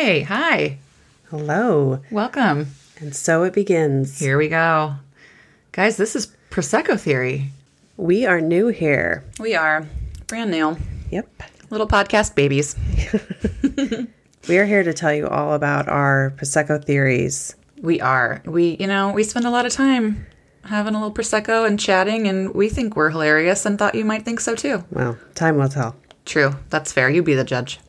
Hey, hi. Hello. Welcome. And so it begins. Here we go. Guys, this is Prosecco Theory. We are new here. We are brand new. Yep. Little podcast babies. We are here to tell you all about our Prosecco theories. We are. We, you know, we spend a lot of time having a little Prosecco and chatting, and we think we're hilarious and thought you might think so too. Well, time will tell. True. That's fair. You be the judge.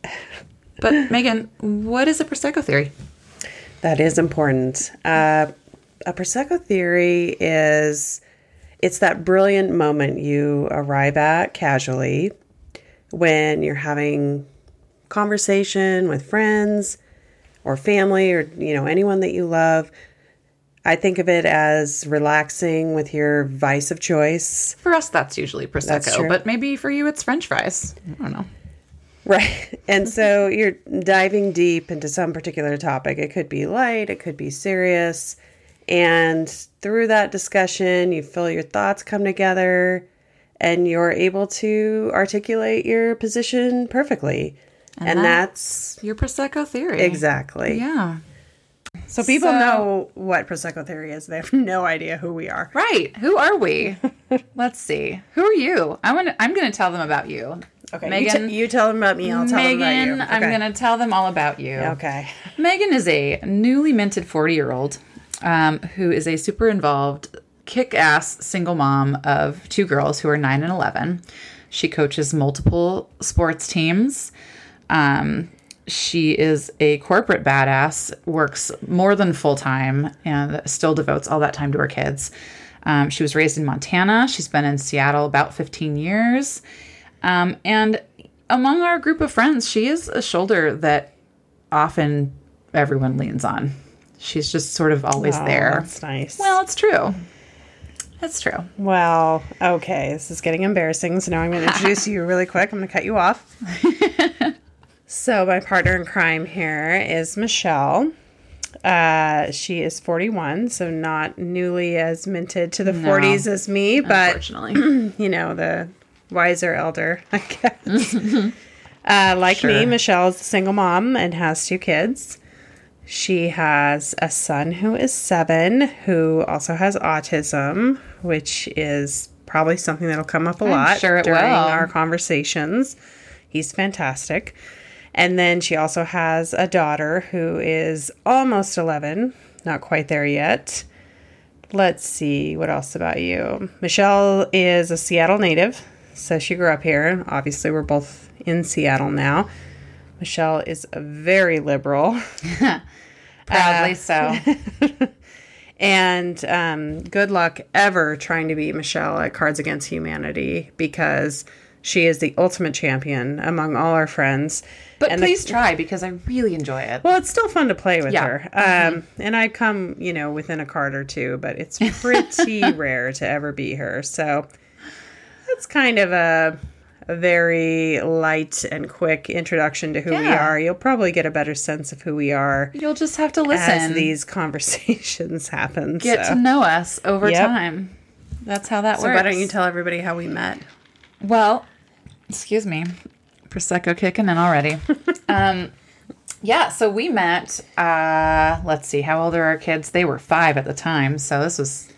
But, Megan, what is a Prosecco Theory? That is important. Uh, a Prosecco theory is it's that brilliant moment you arrive at casually when you're having conversation with friends or family or you know anyone that you love. I think of it as relaxing with your vice of choice. For us, that's usually Prosecco, true. but maybe for you, it's French fries. I don't know. Right. And so you're diving deep into some particular topic. It could be light, it could be serious. And through that discussion, you feel your thoughts come together and you're able to articulate your position perfectly. And, that- that's Your Prosecco Theory. exactly. Yeah. So people So- know what Prosecco theory is. They have no idea who we are. Right. Who are we? Let's see. Who are you? I want. I'm going to tell them about you. Okay. Megan. You, t- you tell them about me, I'll tell Megan, them about you. I'm going to tell them all about you. Okay. Megan is a newly minted 40 year old um, who is a super involved, kick ass single mom of two girls who are 9 and 11. She coaches multiple sports teams. Um, she is a corporate badass, works more than full time, and still devotes all that time to her kids. Um, she was raised in Montana. She's been in Seattle about 15 years. Um, and among our group of friends, she is a shoulder that often everyone leans on. She's just sort of always Oh, there. That's nice. Well, it's true. That's true. Well, okay, this is getting embarrassing. So now I'm going to introduce you really quick. I'm going to cut you off. so, my partner in crime here is Michelle. Uh, she is 41, so not newly as minted to the 40s as me, but you know, the wiser elder, I guess. uh, like me, Sure. Michelle's a single mom and has two kids. She has a son who is seven, who also has autism, which is probably something that'll come up a lot sure it during will. our conversations. He's fantastic. And then she also has a daughter who is almost 11, not quite there yet. Let's see, what else about you? Michelle is a Seattle native, so she grew up here. Obviously, we're both in Seattle now. Michelle is a very liberal. Proudly so. And um, good luck ever trying to beat Michelle at Cards Against Humanity because she is the ultimate champion among all our friends. But And the- please try because I really enjoy it. well, it's still fun to play with Yeah. her. Um, And I come, you know, within a card or two, but it's pretty rare to ever beat her. So that's kind of a, a very light and quick introduction to who we are. You'll probably get a better sense of who we are You'll just have to listen. as these conversations happen. Get so. to know us over Yep. time. That's how that So works. why don't you tell everybody how we met? Well, excuse me. Prosecco kicking in already. um, yeah, so we met, uh, let's see, how old are our kids? They were five at the time. So this was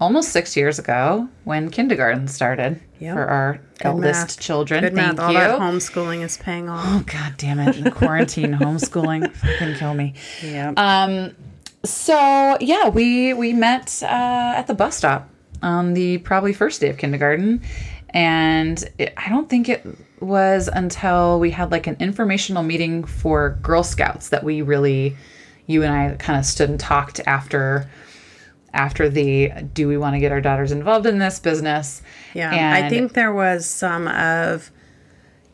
almost six years ago when kindergarten started Yep. for our eldest math. children. Good Thank math. All you. that homeschooling is paying off. oh, God damn it. The quarantine homeschooling can kill me. Yeah. Um, so yeah, we we met uh, at the bus stop on the probably first day of kindergarten, and it, I don't think it was until we had like an informational meeting for Girl Scouts that we really, you and I, kind of stood and talked after after the do we want to get our daughters involved in this business? Yeah, I think there was some of,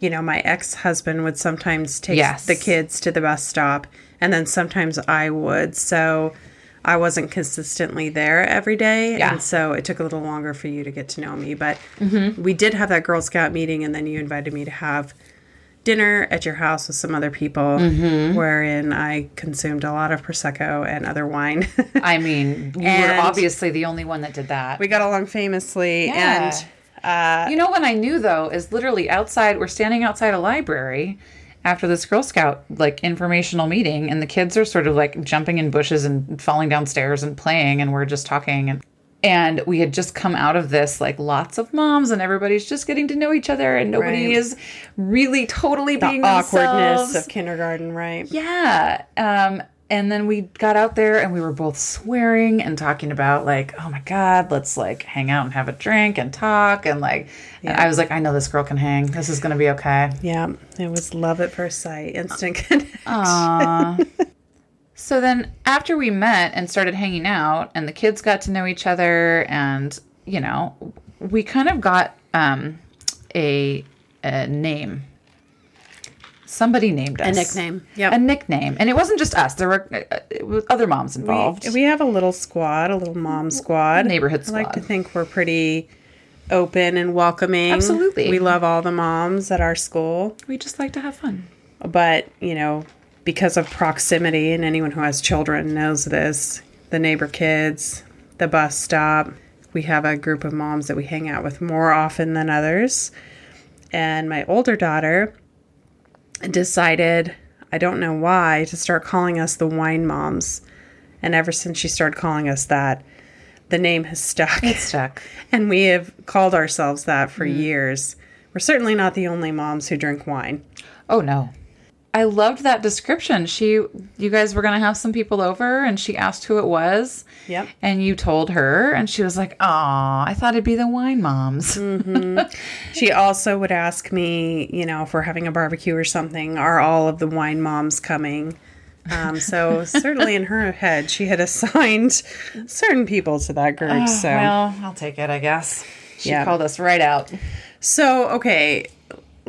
you know, my ex husband would sometimes take Yes. the kids to the bus stop, and then sometimes I would. So I wasn't consistently there every day. Yeah. And so it took a little longer for you to get to know me. But Mm-hmm. we did have that Girl Scout meeting, and then you invited me to have dinner at your house with some other people, Mm-hmm. wherein I consumed a lot of Prosecco and other wine. I mean, you were obviously the only one that did that. we got along famously, Yeah. and uh, You know when I knew though is literally outside. We're standing outside a library, after this Girl Scout like informational meeting, and the kids are sort of like jumping in bushes and falling downstairs and playing, and we're just talking and. And we had just come out of this, like lots of moms, and everybody's just getting to know each other, and nobody Right. is really totally being Awkwardness themselves. of kindergarten, right? Yeah. Um, and then we got out there and we were both swearing and talking about like, oh my God, let's like hang out and have a drink and talk. And like, and I was like, I know this girl can hang. This is going to be okay. Yeah, it was love at first sight, instant connect. So then after we met and started hanging out and the kids got to know each other and, you know, we kind of got um, a, a name. Somebody named us. A nickname, Yeah, A nickname. And it wasn't just us. There were uh, other moms involved. We, we have a little squad, a little mom squad, Neighborhood I like to think we're pretty open and welcoming. Absolutely. we love all the moms at our school. we just like to have fun. but you know because of proximity and anyone who has children knows this the neighbor kids the bus stop. We have a group of moms that we hang out with more often than others. And my older daughter decided i don't know why to start calling us the wine moms. And ever since she started calling us that the name has stuck. Stuck. and we have called ourselves that for mm-hmm. years. We're certainly not the only moms who drink wine. Oh no. I loved that description. She you guys were going to have some people over and she asked who it was. Yep. And you told her and she was like, "Oh, I thought it'd be the wine moms." She also would ask me, you know, if we're having a barbecue or something, are all of the wine moms coming? Um, so certainly in her head, she had assigned certain people to that group. so, Well, I'll take it, I guess. She Yeah. called us right out. so okay,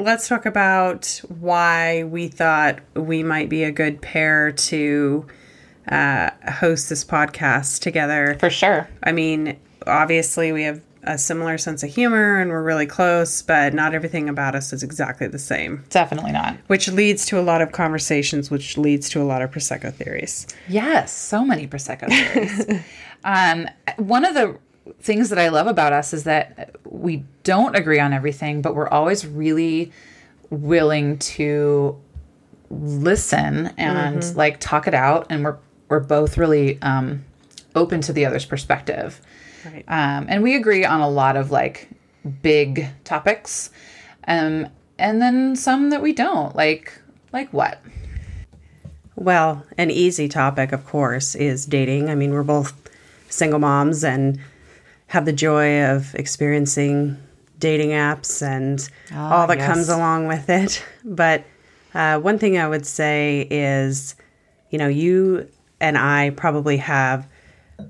let's talk about why we thought we might be a good pair to uh, host this podcast together. For sure. I mean, obviously we have a similar sense of humor and we're really close, but not everything about us is exactly the same. Definitely not. which leads to a lot of conversations, which leads to a lot of prosecco theories. Yes, so many prosecco theories. um, one of the things that I love about us is that we don't agree on everything, but we're always really willing to listen and like talk it out, and we're we're both really um, open to the other's perspective. Right. Um, and we agree on a lot of like big topics, um, and then some that we don't. Like like what? Well, an easy topic, of course, is dating. I mean, we're both single moms and have the joy of experiencing dating apps and all that yes. comes along with it. But uh, one thing I would say is, you know, you and I probably have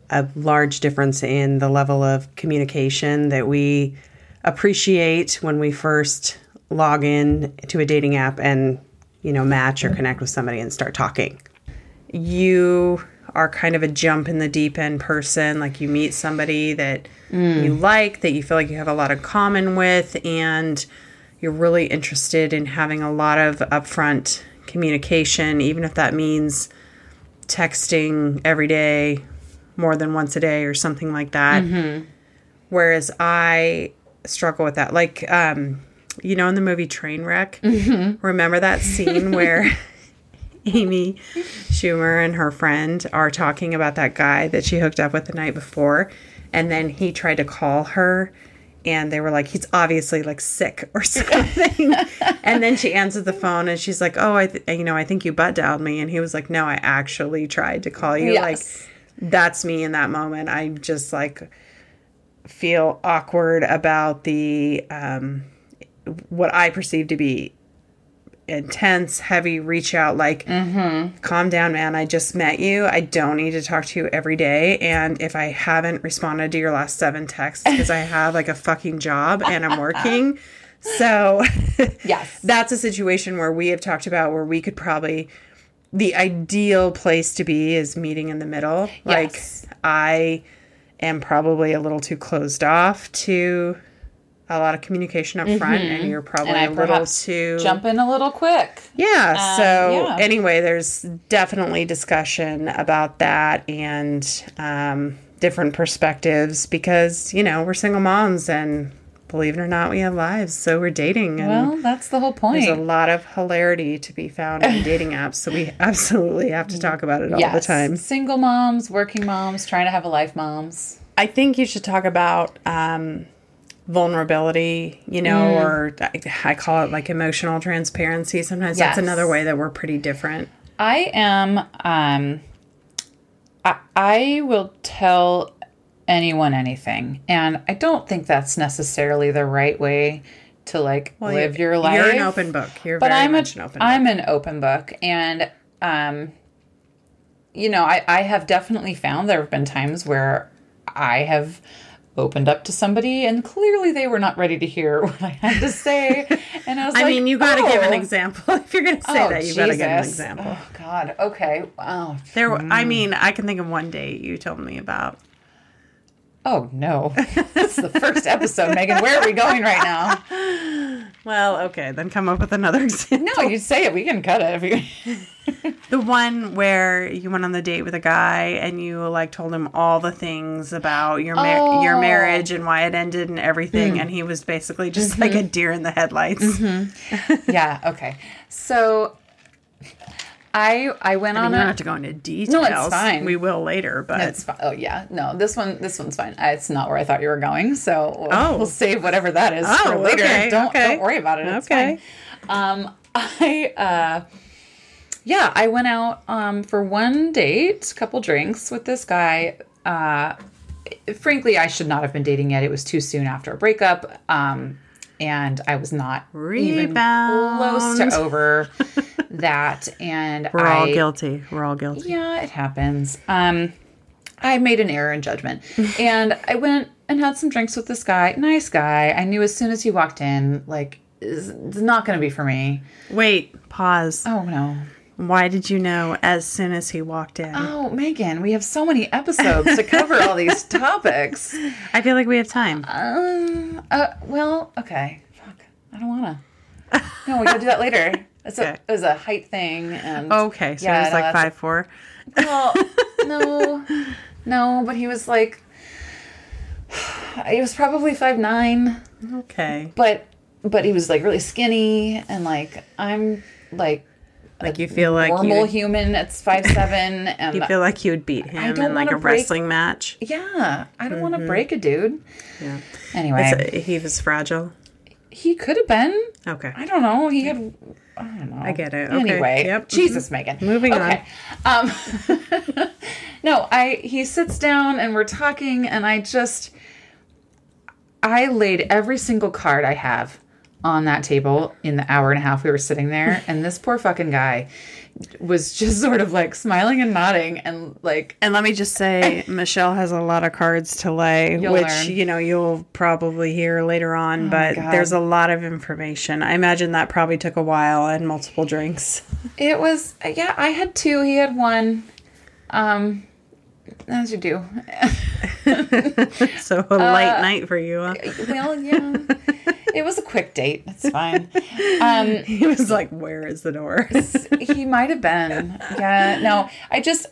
a large difference in the level of communication that we appreciate when we first log in to a dating app and you know match or connect with somebody and start talking you are kind of a jump in the deep end person like you meet somebody that you mm. like that you feel like you have a lot in common with and you're really interested in having a lot of upfront communication even if that means texting every day more than once a day or something like that. Mm-hmm. Whereas I struggle with that. Like, um, you know, in the movie Trainwreck, mm-hmm. remember that scene where Amy Schumer and her friend are talking about that guy that she hooked up with the night before, and then he tried to call her. And they were like, he's obviously like sick or something. and then she answered the phone and she's like, oh, I, th- you know, I think you butt dialed me. And he was like, no, I actually tried to call you. Yes. Like, that's me in that moment. I just like feel awkward about the um, what I perceive to be intense, heavy reach out. Like, calm down, man. I just met you. I don't need to talk to you every day. And if I haven't responded to your last seven texts, because I have like a fucking job and I'm working. So Yes. that's a situation where we have talked about where we could probably the ideal place to be is meeting in the middle. Yes. Like I am probably a little too closed off to a lot of communication up front and you're probably Mm-hmm. And I a little too jump in a little quick. yeah. so yeah. anyway, there's definitely discussion about that and um, different perspectives because you know we're single moms and believe it or not, we have lives. So we're dating. And Well, that's the whole point. there's a lot of hilarity to be found in dating apps. So we absolutely have to talk about it all the time. Single moms, working moms, trying to have a life moms. I think you should talk about um, vulnerability, you know, Mm. or I, I call it like emotional transparency. Sometimes that's another way that we're pretty different. I am um I, I will tell anyone anything. And I don't think that's necessarily the right way to like live you're- your life. You're an open book. You're but very I'm much a, an open book. I'm an open book and um you know, I, I have definitely found there have been times where I have opened up to somebody and clearly they were not ready to hear what I had to say. And I was like, I like, mean, you got to give an "Oh." example. If you're going to say Oh, that, you got to give an example. Oh God. Okay. Wow. There, i hmm. mean, I can think of one date you told me about. Oh no. It's the first episode, Megan. Where are we going right now? Well, okay, then come up with another example. No, you say it. We can cut it if you. The one where you went on the date with a guy and you like told him all the things about your your Oh. marriage and why it ended and everything, mm. and he was basically just like mm-hmm. a deer in the headlights. Mm-hmm. yeah. Okay. So, I I went I mean, on you don't a. have to go into details. No, it's fine. We will later, but It's fi- oh yeah no this one this one's fine it's not where I thought you were going so we'll, Oh. we'll save whatever that is Oh, for later okay, don't okay. don't worry about it it's Okay. fine um I uh yeah I went out um for one date couple drinks with this guy uh frankly I should not have been dating yet it was too soon after a breakup um and I was not even close to over that and we're I all guilty. We're all guilty. yeah, it happens. Um, I made an error in judgment, and I went and had some drinks with this guy. Nice guy. I knew as soon as he walked in, like, it's not going to be for me. Wait, pause. Oh no. Why did you know as soon as he walked in? Oh, Megan, we have so many episodes to cover all these topics. I feel like we have time. Um. Uh. Well. Okay. Fuck. I don't wanna. No, we gotta do that later. It's a, Okay. it was a height thing, and Okay, so Yeah, it was like five four. Well, no, no, but he was like, he was probably five nine, Okay, but but he was like really skinny, and like I'm like like you feel like normal human. It's five seven, and you feel like you would beat him in like a break- wrestling match. yeah, I don't want to break a dude. Yeah, Anyway, It's- he was fragile. he could have been. Okay, I don't know. He had. I don't know. I get it. Okay. Anyway, Yep. Mm-hmm. Jesus, Megan. Moving on. okay. Um, no, I he sits down and we're talking, and I just I laid every single card I have on that table in the hour and a half we were sitting there, and this poor fucking guy was just sort of like smiling and nodding and like And let me just say, Michelle has a lot of cards to lay, which learn. Oh you know you'll probably hear later on. but there's a lot of information. I imagine that probably took a while and multiple drinks. it was yeah. I had two. He had one. Um, as you do. So a light night for you. Huh? well, yeah. It was a quick date. It's fine. Um, He was like, "Where is the door?" he might have been. Yeah. No, I just,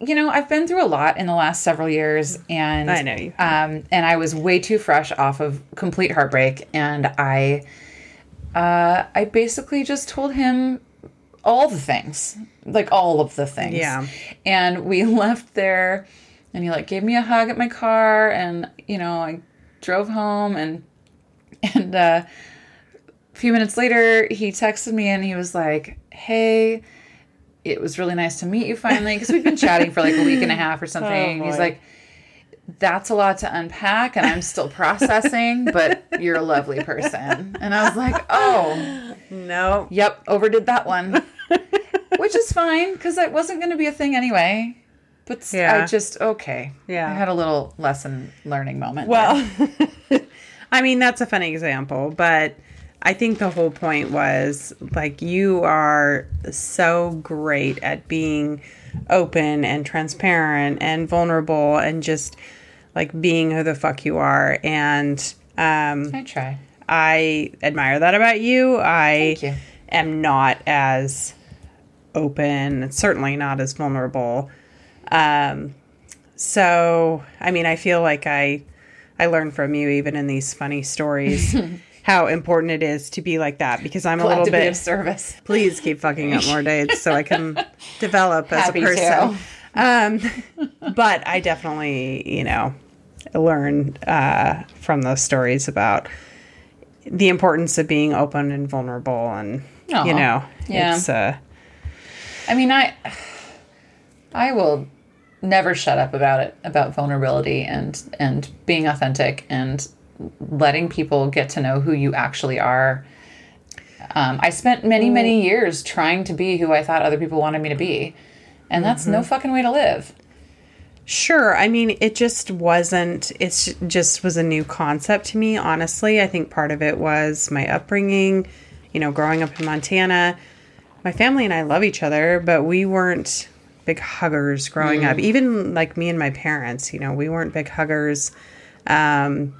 you know, I've been through a lot in the last several years, and I know you. Um, and I was way too fresh off of complete heartbreak, and I, uh, I basically just told him all the things, like all of the things. Yeah. And we left there, and he like gave me a hug at my car, and you know, I drove home, and and uh, a few minutes later, he texted me and he was like, "Hey, it was really nice to meet you finally because we've been chatting for like a week and a half or something." Oh, He's like, "That's a lot to unpack, and I'm still processing, but you're a lovely person." And I was like, "Oh, no. yep, overdid that one," which is fine because it wasn't going to be a thing anyway. But Yeah. I just okay. Yeah. I had a little lesson learning moment. Well, I mean, that's a funny example, but I think the whole point was like you are so great at being open and transparent and vulnerable and just like being who the fuck you are. And um, I try. I admire that about you. I you. am not as open, certainly not as vulnerable. Um, so, I mean, I feel like I I learn from you even in these funny stories how important it is to be like that because I'm a little to be of service. please keep fucking up more dates so I can develop as Happy a person. Um, but I definitely, you know, learn uh, from those stories about the importance of being open and vulnerable, and you know, Yeah. it's uh, I mean, I I will never shut up about it about vulnerability and and being authentic and letting people get to know who you actually are. Um, I spent many many years trying to be who I thought other people wanted me to be, and that's no fucking way to live. Sure. I mean, it just wasn't, it just was a new concept to me, honestly. I think part of it was my upbringing, you know, growing up in Montana. My family and I love each other, but we weren't big huggers growing up. Even like me and my parents, you know, we weren't big huggers. Um,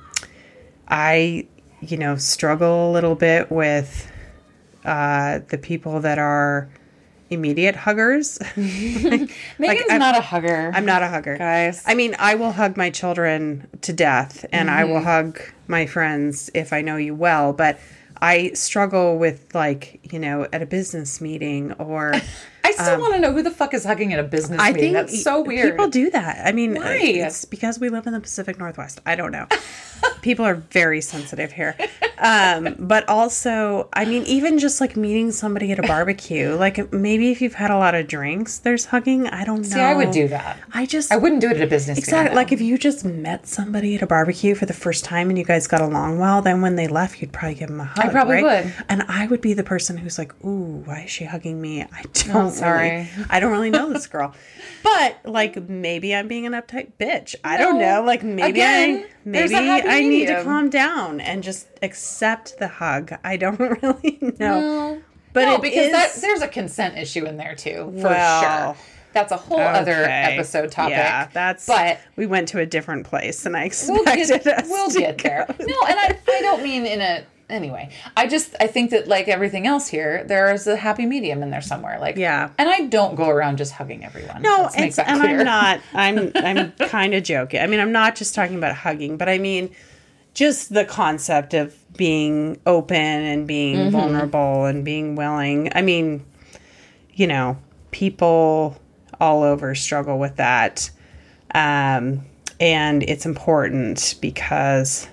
I, you know, struggle a little bit with uh, the people that are immediate huggers. Megan's I'm- not a hugger. I'm not a hugger. Guys. I mean, I will hug my children to death and I Mm-hmm. will hug my friends if I know you well, but I struggle with like, you know, at a business meeting or I still want to know who the fuck is hugging at a business I meeting. think That's so weird. People do that. I mean, Why? it's because we live in the Pacific Northwest. I don't know. people are very sensitive here. Um, but also, I mean, even just like meeting somebody at a barbecue, like maybe if you've had a lot of drinks, there's hugging. I don't know. See, I would do that. I just I wouldn't do it at a business Exactly. meeting. Like if you just met somebody at a barbecue for the first time and you guys got along well, then when they left, you'd probably give them a hug. I probably right? would. And I would be the person who's like, "Ooh, why is she hugging me?" I don't sorry. really, I don't really know this girl, but like maybe I'm being an uptight bitch. I don't know. Like maybe Again, I maybe I need to calm down and just accept the hug. I don't really know. But But no, because is- that, there's a consent issue in there too, for Well, sure. That's a whole other episode topic. Yeah, that's. but we went to a different place, and I we'll expected get, us we'll to get there. No, and I, I don't mean in a anyway. I just I think that like everything else here, there is a happy medium in there somewhere. Like Yeah. and I don't go around just hugging everyone. No, and. I'm not. I'm I'm kind of joking. I mean, I'm not just talking about hugging, but I mean just the concept of being open and being Mm-hmm. vulnerable and being willing. I mean, you know, people all over struggle with that. Um, and it's important because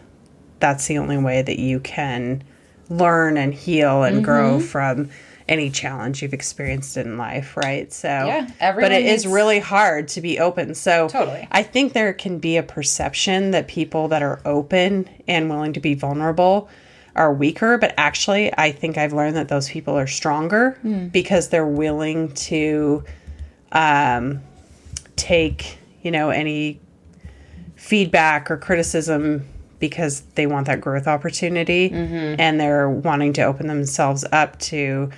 that's the only way that you can learn and heal and grow Mm-hmm. from any challenge you've experienced in life, right? So, Yeah, but it is really hard to be open. So, Totally. I think there can be a perception that people that are open and willing to be vulnerable are weaker, but actually, I think I've learned that those people are stronger Hmm. because they're willing to um, take, you know, any feedback or criticism because they want that growth opportunity Mm-hmm. and they're wanting to open themselves up to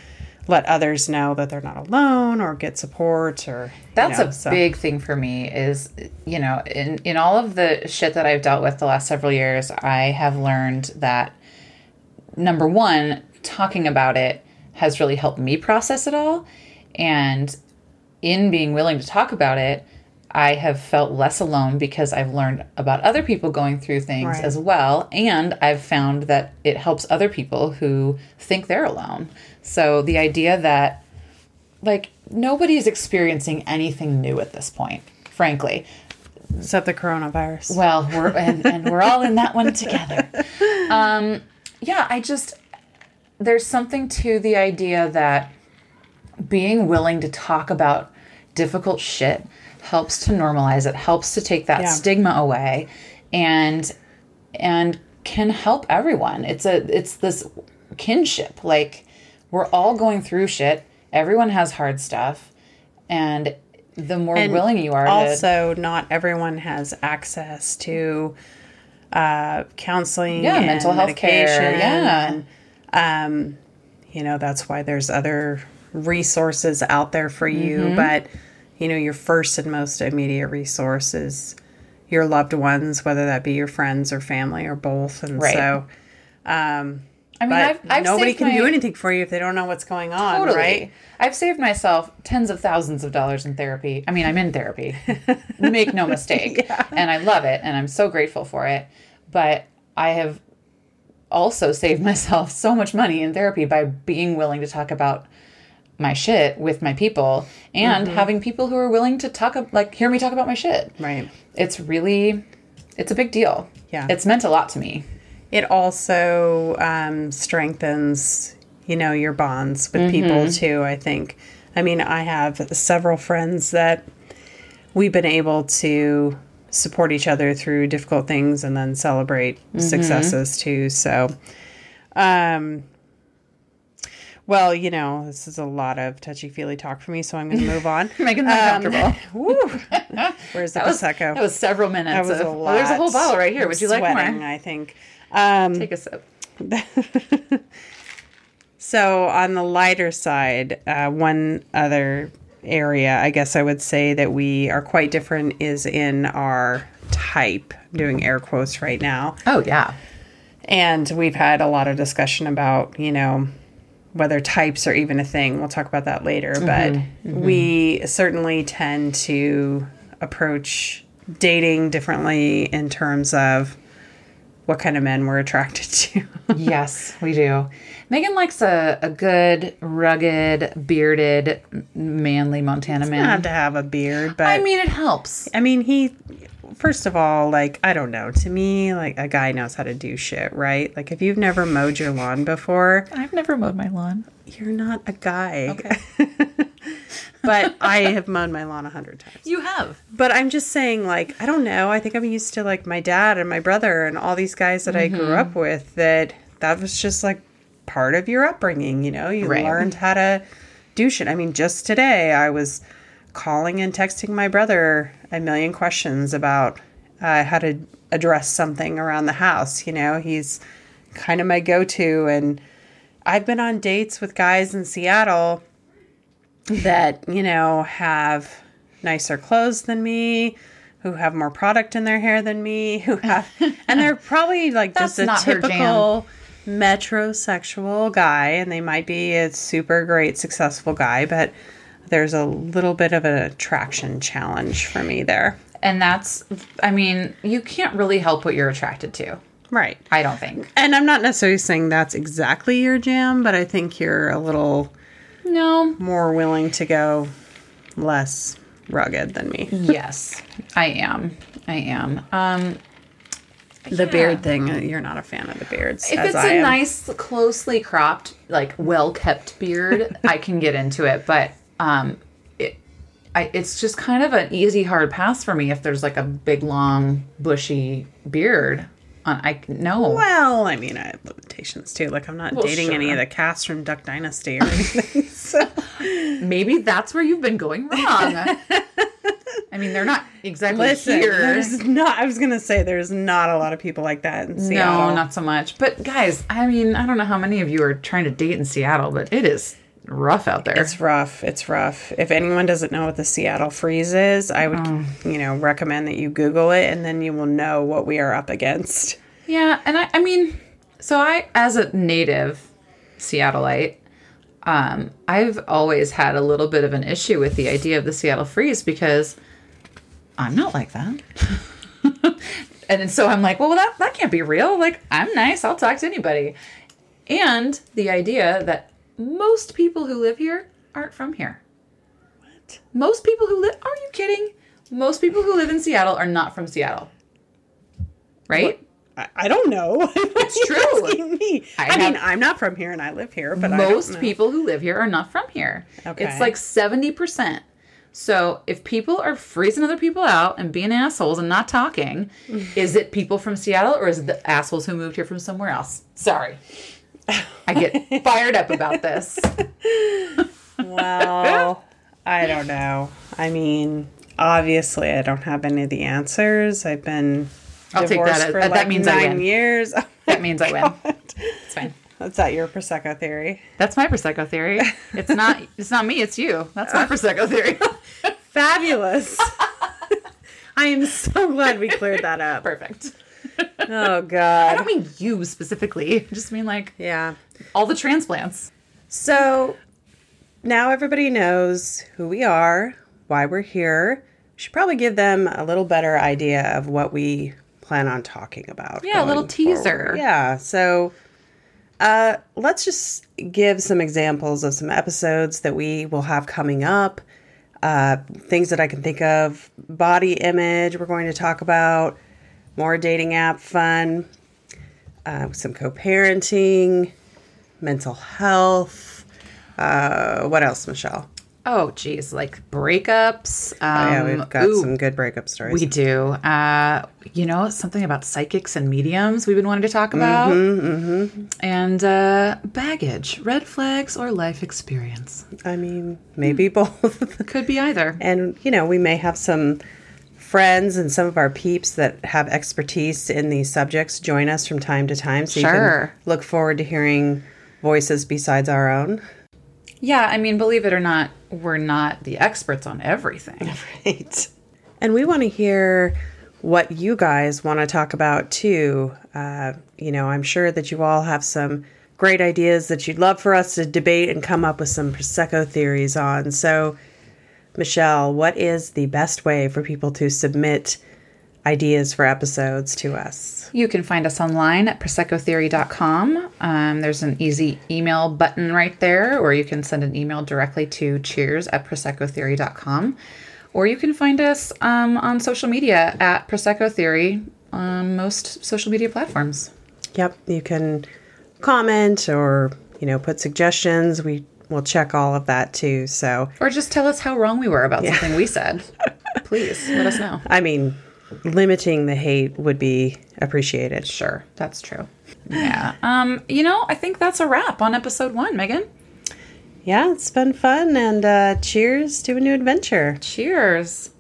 let others know that they're not alone or get support or you That's know, a so- big thing for me is you know in in all of the shit that I've dealt with the last several years I have learned that number 1 talking about it has really helped me process it all and in being willing to talk about it I have felt less alone because I've learned about other people going through things Right. as well and I've found that it helps other people who think they're alone. So the idea that like nobody's experiencing anything new at this point frankly except the coronavirus. well we're and, and we're all in that one together um yeah i just there's something to the idea that being willing to talk about difficult shit helps to normalize it helps to take that Yeah. stigma away and and can help everyone. It's a it's this kinship. Like we're all going through shit. Everyone has hard stuff. And the more And willing you are to also not everyone has access to uh, counseling Yeah, and mental health care, yeah. and, um, you know that's why there's other resources out there for you. Mm-hmm. but you know your first and most immediate resource is your loved ones whether that be your friends or family or both and Right. so um, I mean, I've, I've nobody saved can my- do anything for you if they don't know what's going on Totally. right I've saved myself tens of thousands of dollars in therapy. I mean, I'm in therapy. Make no mistake. And I love it and I'm so grateful for it. but I have also saved myself so much money in therapy by being willing to talk about my shit with my people and Mm-hmm. having people who are willing to talk like hear me talk about my shit. Right. It's really it's a big deal. Yeah. It's meant a lot to me. It also um, strengthens, you know, your bonds with people too. I think. I mean, I have several friends that we've been able to support each other through difficult things and then celebrate successes too. So, um, well, you know, this is a lot of touchy feely talk for me, so I'm going to move on. Making that comfortable. Woo. Where's the That was, prosecco? that was several minutes. That was of, a lot. there's a whole bottle right here. I'm Would you like sweating, more? I think. Um, Take a sip. So, on the lighter side, uh, one other area I guess I would say that we are quite different is in our type, doing air quotes right now. Oh yeah. And we've had a lot of discussion about, you know, whether types are even a thing. We'll talk about that later. Mm-hmm, but mm-hmm. we certainly tend to approach dating differently in terms of what kind of men we're attracted to. yes, we do. Megan likes a, a good, rugged, bearded, manly Montana I man. have to have a beard, but I mean, it helps. I mean, he, first of all, like, I don't know. To me, like, a guy knows how to do shit, right? Like, if you've never mowed your lawn before, I've never mowed my lawn. you're not a guy. Okay. but I have mowed my lawn a hundred times. You have. But I'm just saying, like, I don't know. I think I'm used to, like, my dad and my brother and all these guys that I Mm-hmm. grew up with that that was just, like, part of your upbringing, you know? You Right. learned how to do shit. I mean, just today I was calling and texting my brother a million questions about uh, how to address something around the house. You know, he's kind of my go to. And I've been on dates with guys in Seattle that, you know, have nicer clothes than me. Who have more product in their hair than me? Who have, and they're probably like just a That's not her jam. typical metrosexual guy, and they might be a super great, successful guy, but there's a little bit of an attraction challenge for me there. And that's, I mean, you can't really help what you're attracted to. Right. I don't think. And I'm not necessarily saying that's exactly your jam, but I think you're a little No. more willing to go less rugged than me. yes, I am. I am. Um, The Yeah. beard thing, uh, you're not a fan of the beards. if it's a nice, closely cropped, like well kept beard, I can get into it. But um, it, I, it's just kind of an easy hard pass for me if there's like a big, long, bushy beard. Uh, I no. Well, I mean, I have limitations too. Like, I'm not Well, dating any of the cast from Duck Dynasty or anything. so, Maybe that's where you've been going wrong. I mean, they're not exactly listen, here. there's not. I was gonna say there's not a lot of people like that in Seattle. No, not so much. But guys, I mean, I don't know how many of you are trying to date in Seattle, but it is rough out there. It's rough. It's rough. If anyone doesn't know what the Seattle freeze is, I would, Oh. you know, recommend that you Google it, and then you will know what we are up against. yeah, and I, I mean, so I, as a native Seattleite, um, I've always had a little bit of an issue with the idea of the Seattle freeze because I'm not like that. and so I'm like, well, that, that can't be real. Like, I'm nice. I'll talk to anybody. And the idea that most people who live here aren't from here. What? Most people who live, are you kidding? Most people who live in Seattle are not from Seattle. Right? I, I don't know. it's true. Me. I I, mean, I'm not from here, and I live here, but Most I don't know. people who live here are not from here. Okay. It's like 70%. So if people are freezing other people out and being assholes and not talking, is it people from Seattle or is it the assholes who moved here from somewhere else? Sorry. I get fired up about this. Well, I don't know. I mean, obviously, I don't have any of the answers. I've been I'll take that for that like means I nine win. years. Oh that means I win. It's fine. That's that your prosecco theory. That's my prosecco theory. It's not. It's not me. It's you. That's my prosecco theory. Fabulous. I am so glad we cleared that up. Perfect. Oh god. I don't mean you specifically. I just mean like Yeah. all the transplants. So now everybody knows who we are, why we're here. We should probably give them a little better idea of what we plan on talking about. Yeah, a little teaser. forward. Yeah. So uh, let's just give some examples of some episodes that we will have coming up. Uh, things that I can think of body image, we're going to talk about, more dating app fun, uh, some co parenting, mental health. Uh, what else, Michelle? Oh, geez, like breakups. Um, yeah, we've got ooh, some good breakup stories. We do. Uh, you know, something about psychics and mediums we've been wanting to talk about. Mm-hmm, And uh, baggage, red flags, or life experience. I mean, maybe both. Could be either. and, you know, we may have some friends and some of our peeps that have expertise in these subjects join us from time to time. So you can look forward to hearing voices besides our own. Yeah, I mean, believe it or not, we're not the experts on everything. Right. And we want to hear what you guys want to talk about too. Uh, you know, I'm sure that you all have some great ideas that you'd love for us to debate and come up with some Prosecco theories on. So, Michelle, what is the best way for people to submit ideas for episodes to us? You can find us online at proseccotheory.com. Um, there's an easy email button right there, or you can send an email directly to cheers at proseccotheory.com. Or you can find us um, on social media at Prosecco Theory on most social media platforms. Yep, you can comment or, you know, put suggestions. We will check all of that too. So, Or just tell us how wrong we were about something we said. Please let us know. I mean, limiting the hate would be appreciated. Sure, that's true. Yeah. Um, you know, I think that's a wrap on episode one, Megan. Yeah, it's been fun and uh, cheers to a new adventure. Cheers.